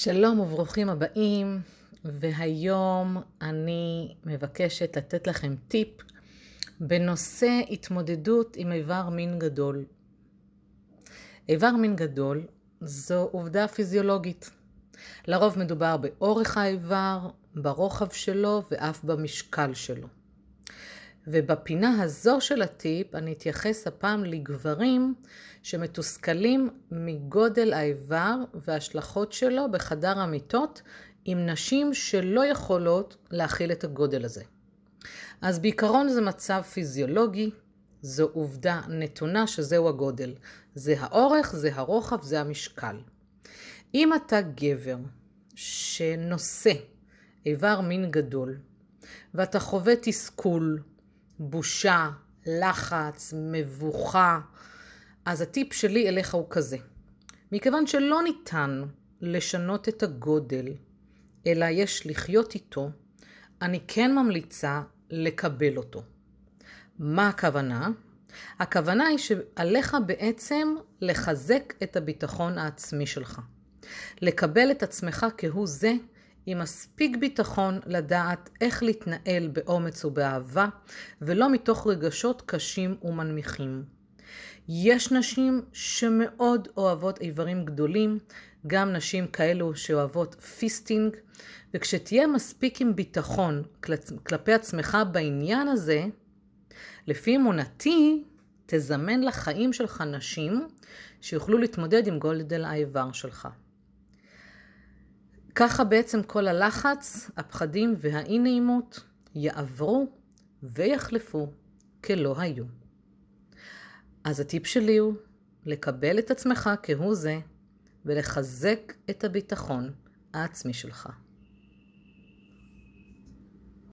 שלום וברוכים הבאים, והיום אני מבקשת לתת לכם טיפ בנושא התמודדות עם איבר מין גדול. איבר מין גדול זו עובדה פיזיולוגית. לרוב מדובר באורך האיבר, ברוחב שלו ואף במשקל שלו. ובפינה הזו של הטיפ אני אתייחס הפעם לגברים שמתוסכלים מגודל האיבר וההשלכות שלו בחדר המיטות עם נשים שלא יכולות להכיל את הגודל הזה. אז בעיקרון זה מצב פיזיולוגי, זו עובדה נתונה שזהו הגודל. זה האורך, זה הרוחב, זה המשקל. אם אתה גבר שנושא איבר מין גדול ואתה חווה תסכול, בושה, לחץ, מבוכה, אז הטיפ שלי אליך הוא כזה. מכיוון שלא ניתן לשנות את הגודל, אלא יש לחיות איתו, אני כן ממליצה לקבל אותו. מה הכוונה? הכוונה היא שעליך בעצם לחזק את הביטחון העצמי שלך. לקבל את עצמך כהוא זה עם מספיק ביטחון לדעת איך להתנהל באומץ ובאהבה, ולא מתוך רגשות קשים ומנמיכים. יש נשים שמאוד אוהבות איברים גדולים, גם נשים כאלו שאוהבות fisting, וכשתהיה מספיק עם ביטחון כלפי עצמך בעניין הזה, לפי אמונתי, תזמן לחיים שלך נשים שיוכלו להתמודד עם גולדל האיבר שלך. ככה בעצם כל הלחץ, הפחדים והאי נעימות יעברו ויחלפו כלא היו. אז הטיפ שלי הוא לקבל את עצמך כהוא זה ולחזק את הביטחון העצמי שלך.